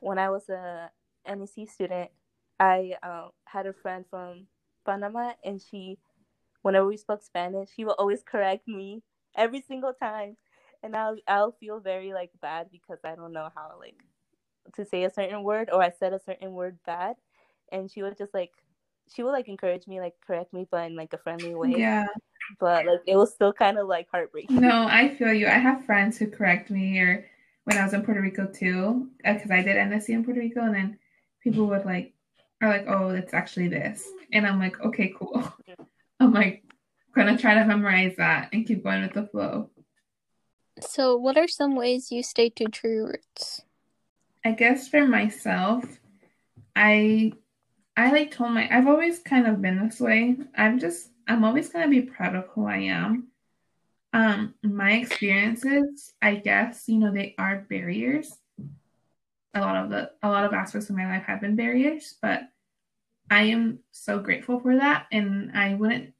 when I was a NEC student, I uh, had a friend from Panama, and she, whenever we spoke Spanish, she would always correct me every single time, and I'll I'll feel very like bad because I don't know how like to say a certain word or I said a certain word bad, and she would just like she would like encourage me, like correct me, but in like a friendly way. Yeah but like it was still kind of like heartbreaking. No, I feel you. I have friends who correct me, or when I was in Puerto Rico too, because uh, I did NSE in Puerto Rico, and then people would like are like, "Oh, it's actually this," and I'm like, "Okay, cool." I'm like gonna try to memorize that and keep going with the flow. So, what are some ways you stay to true roots? I guess for myself, I I like told my I've always kind of been this way. I'm just I'm always going to be proud of who I am. Um, my experiences, I guess, you know, they are barriers. A lot of the a lot of aspects of my life have been barriers, but I am so grateful for that. And I wouldn't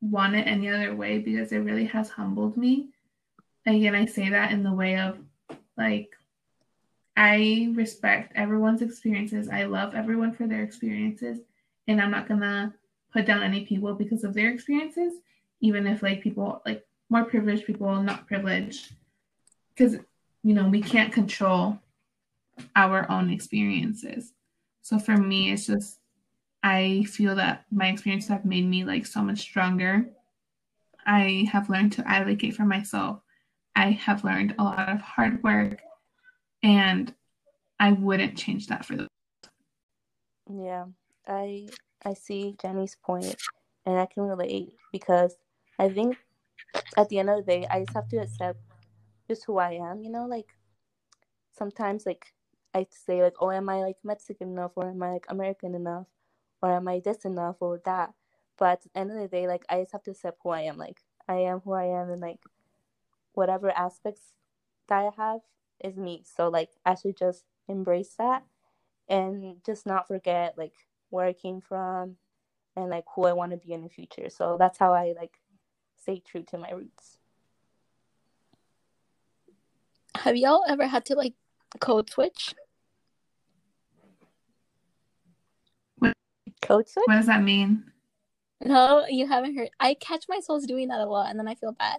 want it any other way because it really has humbled me. Again, I say that in the way of like, I respect everyone's experiences. I love everyone for their experiences. And I'm not going to put down any people because of their experiences, even if like people, like more privileged people, not privileged. Because, you know, we can't control our own experiences. So for me, it's just I feel that my experiences have made me like so much stronger. I have learned to advocate for myself. I have learned a lot of hard work and I wouldn't change that for the world. Yeah. I I see Jenny's point and I can relate because I think at the end of the day I just have to accept just who I am, you know, like sometimes like I say like, oh am I like Mexican enough or am I like American enough? Or am I this enough or that? But at the end of the day, like I just have to accept who I am. Like I am who I am, and like whatever aspects that I have is me. So like I should just embrace that and just not forget like where I came from and like who I want to be in the future. So that's how I like stay true to my roots. Have y'all ever had to like code switch? Code switch? What does that mean? No, you haven't heard. I catch myself doing that a lot, and then I feel bad.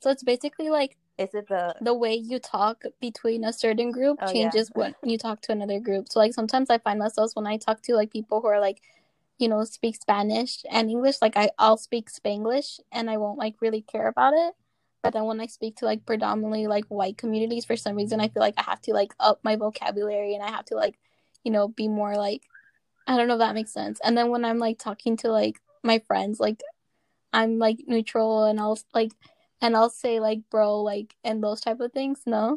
So it's basically like is it the the way you talk between a certain group oh, changes yeah. when you talk to another group. So like sometimes I find myself when I talk to like people who are like, you know, speak Spanish and English, like I I'll speak Spanglish and I won't like really care about it. But then when I speak to like predominantly like white communities, for some reason I feel like I have to like up my vocabulary and I have to like, you know, be more like I don't know if that makes sense. And then when I'm like talking to like my friends, like I'm like neutral and I'll like and I'll say like bro like and those type of things. No.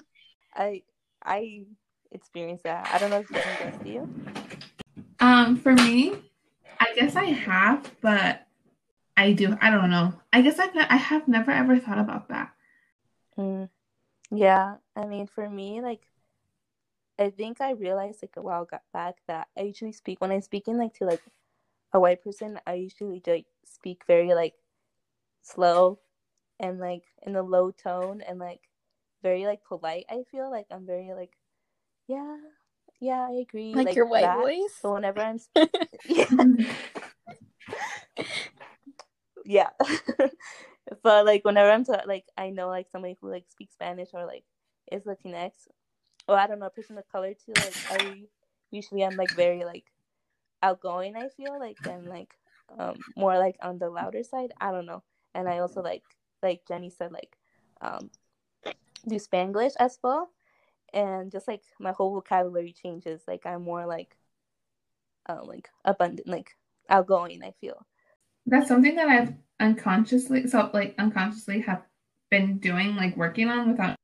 I I experienced that. I don't know if you can guess. Do you? Um, for me, I guess I have, but I do. I don't know. I guess I've I have never ever thought about that. Mm. Yeah, I mean, for me, like I think I realized like a while back that I usually speak when I'm speaking like to like a white person. I usually like speak very like slow and like in a low tone and like very like polite. I feel like I'm very like yeah, yeah, I agree. Like, like your white that. voice. So whenever I'm yeah, yeah. but like whenever I'm to, like I know like somebody who like speaks Spanish or like is Latinx or I don't know, a person of color too. Like I usually I'm like very like outgoing. I feel like and like um more like on the louder side. I don't know. And I also like like Jenny said like um do Spanglish as well. And just like my whole vocabulary changes. Like I'm more like um like abundant, like outgoing. I feel that's something that I've unconsciously so like unconsciously have been doing like working on without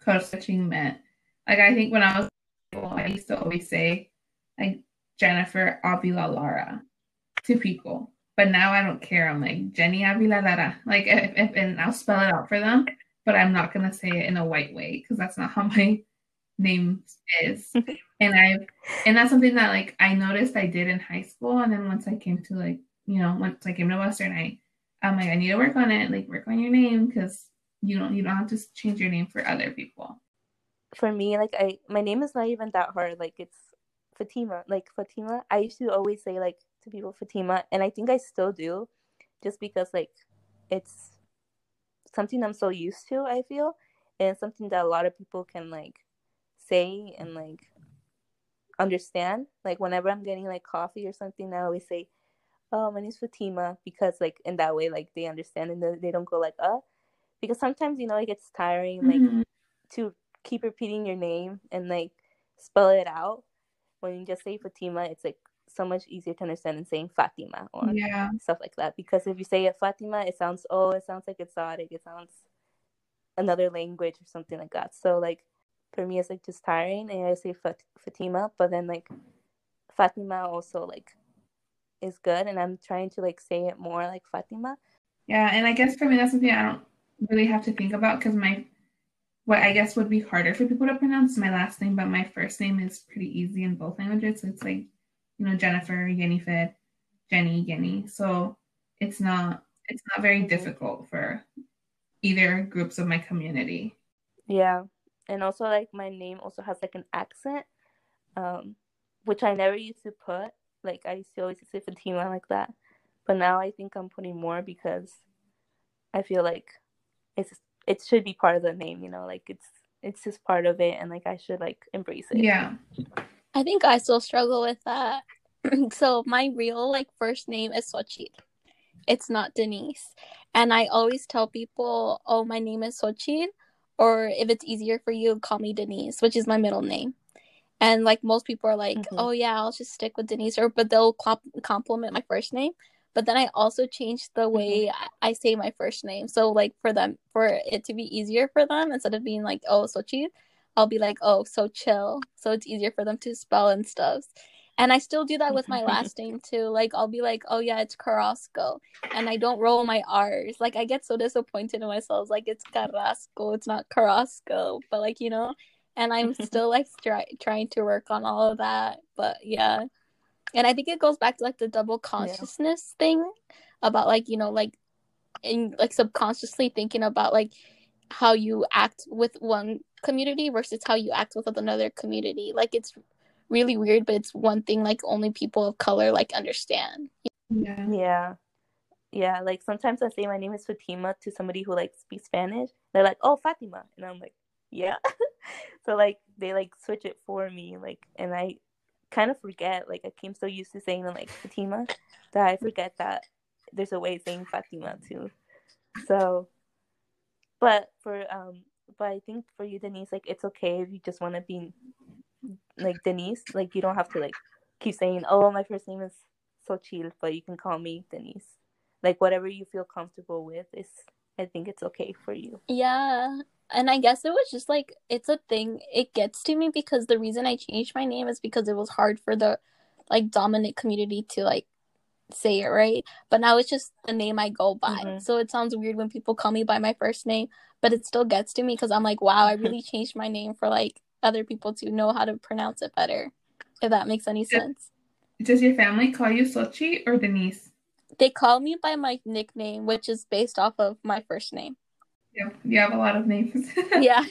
code switching meant like I think when I was I used to always say like Jennifer Avila Lara to people. But now I don't care. I'm like Jenny Avila Lara. Like if, if and I'll spell it out for them, but I'm not gonna say it in a white way because that's not how my name is. and I and that's something that like I noticed I did in high school and then once I came to like, you know, once I came to Western I I'm like I need to work on it, like work on your name because you don't you don't have to change your name for other people for me, like I my name is not even that hard. Like it's Fatima. Like Fatima. I used to always say like to people Fatima, and I think I still do, just because like it's something I'm so used to. I feel, and something that a lot of people can like say and like understand. Like whenever I'm getting like coffee or something, I always say, "Oh, my name's Fatima," because like in that way, like they understand and they don't go like, "Uh," because sometimes you know it gets tiring, like mm-hmm. to keep repeating your name and like spell it out. When you just say Fatima, it's like so much easier to understand than saying Fatima or yeah. stuff like that. Because if you say it Fatima, it sounds oh, it sounds like exotic. It sounds another language or something like that. So like for me, it's like just tiring, and I say Fat- Fatima, but then like Fatima also like is good, and I'm trying to like say it more like Fatima. Yeah, and I guess for me that's something I don't really have to think about because my what I guess would be harder for people to pronounce my last name, but my first name is pretty easy in both languages. So it's like you know, Jennifer, Jennifer, Jenny, Jenny. So it's not it's not very difficult for either groups of my community. Yeah. And also like my name also has like an accent. Um which I never used to put. Like I used to always say Fatima like that. But now I think I'm putting more because I feel like it's it should be part of the name, you know, like it's it's just part of it and like I should like embrace it. Yeah. I think I still struggle with that. so my real like first name is Xochitl. It's not Denise. And I always tell people, oh, my name is Xochitl. Or if it's easier for you, call me Denise, which is my middle name. And like most people are like, Mhm. oh yeah, I'll just stick with Denise, or but they'll comp- compliment my first name. But then I also changed the mm-hmm. way I- say my first name. So like for them, for it to be easier for them, instead of being like, oh, Xochitl, I'll be like, oh, so chill. So it's easier for them to spell and stuff. And I still do that with my mm-hmm. last name too. Like I'll be like, oh yeah, it's Carrasco, and I don't roll my R's. Like I get so disappointed in myself. Like it's Carrasco, it's not Carrasco. But like you know, and I'm still like try- trying to work on all of that. But yeah, and I think it goes back to like the double consciousness thing about like you know like in like subconsciously thinking about like how you act with one community versus how you act with another community. Like it's really weird, but it's one thing like only people of color like understand. Yeah. Yeah. Yeah, like sometimes I say my name is Fatima to somebody who like speaks Spanish. They're like, "Oh, Fatima." And I'm like, "Yeah." so like they like switch it for me like and I kind of forget like I came so used to saying like Fatima that I forget that there's a way of saying Fatima too. So but for um but I think for you Denise like it's okay if you just want to be like Denise like you don't have to like keep saying oh my first name is Xochitl but you can call me Denise like whatever you feel comfortable with is I think it's okay for you. Yeah. And I guess it was just like it's a thing. It gets to me because the reason I changed my name is because it was hard for the like dominant community to like say it right. But now it's just the name I go by. Mhm. So it sounds weird when people call me by my first name, but it still gets to me because I'm like, wow, I really changed my name for like other people to know how to pronounce it better. If that makes any sense. Does your family call you Sochi or Denise? They call me by my nickname, which is based off of my first name. Yeah, you have a lot of names. Yeah.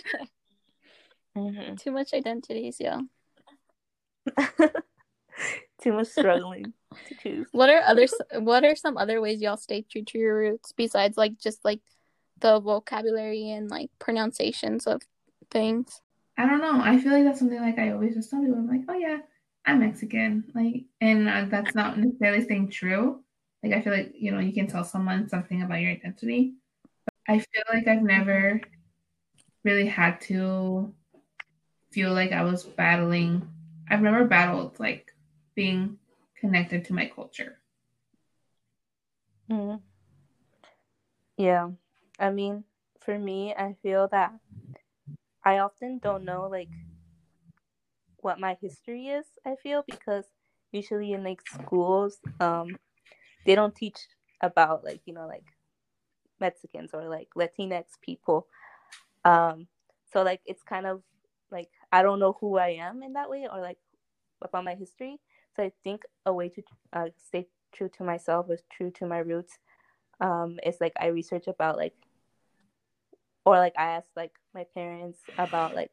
hmm Too much identities, yeah. Too much struggling to choose. What are other what are some other ways y'all stay true to your roots besides like just like the vocabulary and like pronunciations of things? I don't know. I feel like that's something like I always just tell people. I'm like, oh yeah, I'm Mexican. Like, and uh, that's not necessarily staying true. Like, I feel like you know you can tell someone something about your identity. I feel like I've never really had to feel like I was battling. I've never battled like being connected to my culture. Mhm. Yeah. I mean, for me, I feel that I often don't know like what my history is, I feel, because usually in like schools, um, they don't teach about like, you know, like Mexicans or like Latinx people. Um, so like it's kind of like I don't know who I am in that way or like about my history. So I think a way to uh, stay true to myself is true to my roots um is like I research about like or like I ask like my parents about like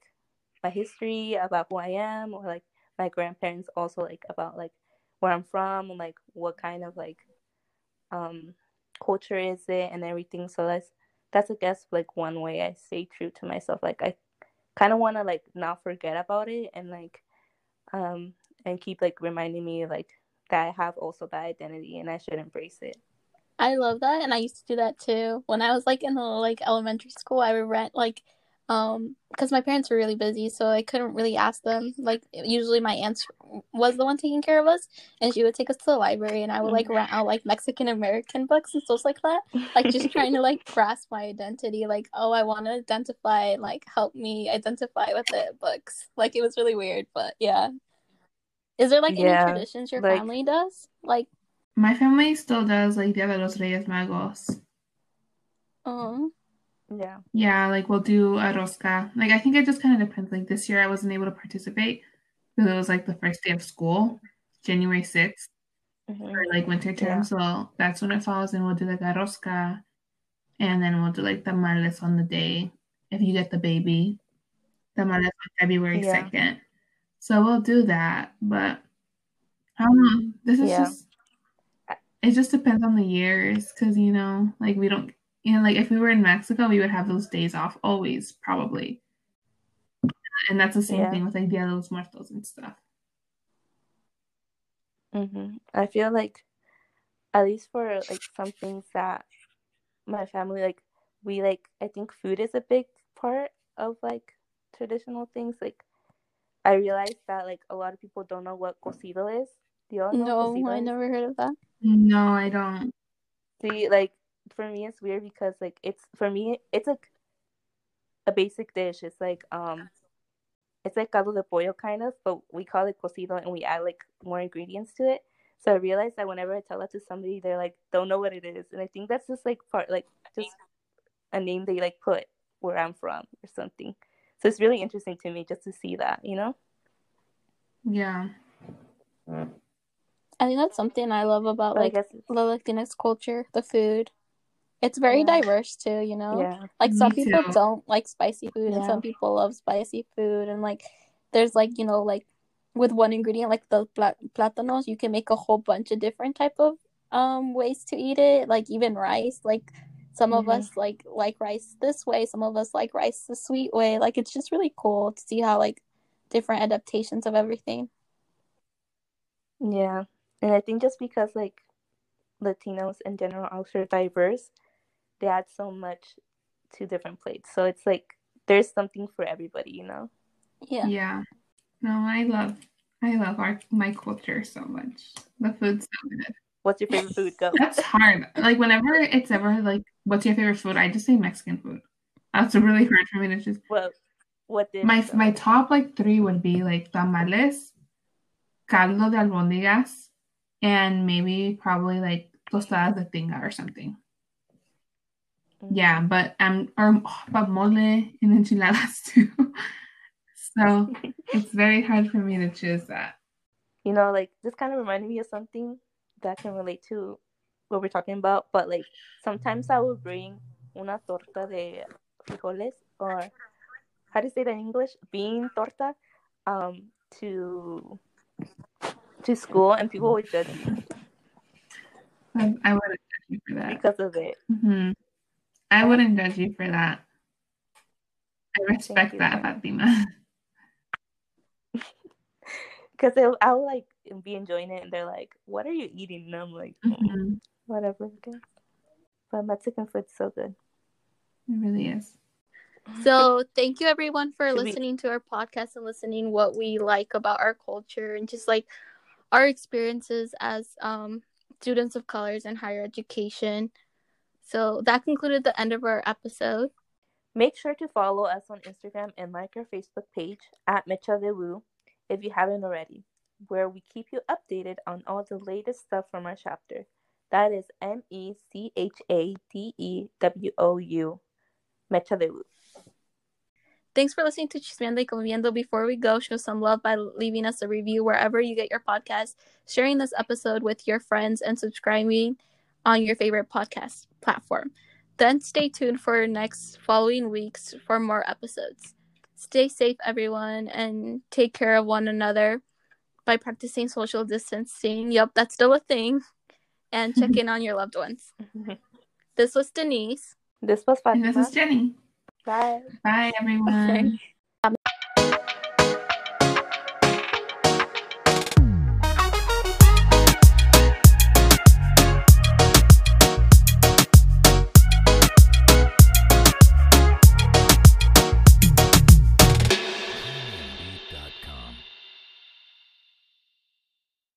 my history, about who I am, or like my grandparents also like about like where I'm from and like what kind of like um culture is it and everything. So that's that's I guess like one way I stay true to myself. Like I kind of want to like not forget about it and like um and keep like reminding me like that I have also that identity and I should embrace it. I love that, and I used to do that too. When I was like in the like elementary school, I would rent like um because my parents were really busy, so I couldn't really ask them. Like usually my aunt was the one taking care of us, and she would take us to the library, and I would like rent out like Mexican American books and stuff like that. Like just trying to like grasp my identity. Like oh, I want to identify, like help me identify with it. Books. Like it was really weird, but yeah. Is there like Yeah, any traditions your like- family does? Like My family still does like Dia de los Reyes Magos. um yeah. Yeah, like we'll do a rosca. Like I think it just kind of depends. Like this year I wasn't able to participate because it was like the first day of school. January 6th Mhm. for like winter term. Yeah. So that's when it falls, and we'll do like a rosca, and then we'll do like the tamales on the day if you get the baby. The Tamales on February Yeah. 2nd. So we'll do that, but I don't know. This is Yeah. just it just depends on the years because you know, like we don't you know, like if we were in Mexico, we would have those days off always, probably. And that's the same Yeah. thing with like Dia de los Muertos and stuff. hmm I feel like, at least for like some things that my family like, we like. I think food is a big part of like traditional things. Like, I realized that like a lot of people don't know what cocido is. Do y'all know No, cocido I is? never heard of that. No, I don't. See, like for me, it's weird because like it's for me, it's like a basic dish. It's like um, it's like caldo de pollo kind of, but we call it cocido and we add like more ingredients to it. So I realized that whenever I tell that to somebody, they're like don't know what it is, and I think that's just like part like just a name they like put where I'm from or something. So it's really interesting to me just to see that, you know. Yeah. I think that's something I love about But like the Latinx culture, the food. It's very Yeah. diverse too, you know? yeah, Like some Me people too. don't like spicy food and some people love spicy food and like there's like, you know, like with one ingredient like the pla- plátanos, you can make a whole bunch of different type of um ways to eat it, like even rice. Like some of us like like rice this way, some of us like rice the sweet way. Like it's just really cool to see how like different adaptations of everything. yeah, and I think just because like Latinos in general are so diverse, they add so much to different plates. So it's like there's something for everybody, you know. Yeah. Yeah. No, I love I love our my culture so much. The food's so good. What's your favorite food? Go. That's hard. Like whenever it's ever like, what's your favorite food? I just say Mexican food. That's really hard for me to choose. Well, what did My my top like three would be like tamales, caldo de albóndigas, and maybe probably like tostadas de tinga or something. Yeah, but um, or but mole and enchiladas too. so it's very hard for me to choose that. you know, like this kind of reminded me of something that can relate to what we're talking about. But like sometimes I will bring una torta de frijoles or how do you say that in English? Bean torta, um, to to school, and people would judge me I, I wouldn't judge you for that. because of it. hmm I wouldn't judge you for that. I respect that, Jenny. Fatima. Because I will like be enjoying it, and they're like, "What are you eating?" And I'm like, "Mm, Mhm. "Whatever." Okay. But Mexican food's so good. It really is. So thank you everyone for Should we- listening to our podcast and listening what we like about our culture and just like our experiences as um students of colors in higher education. So that concluded the end of our episode. Make sure to follow us on Instagram and like our Facebook page at WOU if you haven't already, where we keep you updated on all the latest stuff from our chapter. That is M E C H A D E W O U. Mecha de WOU. Thanks for listening to Chismeando y Conviviendo. Before we go, show some love by leaving us a review wherever you get your podcast, sharing this episode with your friends, and subscribing on your favorite podcast platform. Then stay tuned for next following weeks for more episodes. Stay safe, everyone, and take care of one another by practicing social distancing. Yep, that's still a thing. And check in on your loved ones. This was Denise. This was And this is Jenny. Bye. Bye, everyone. Okay.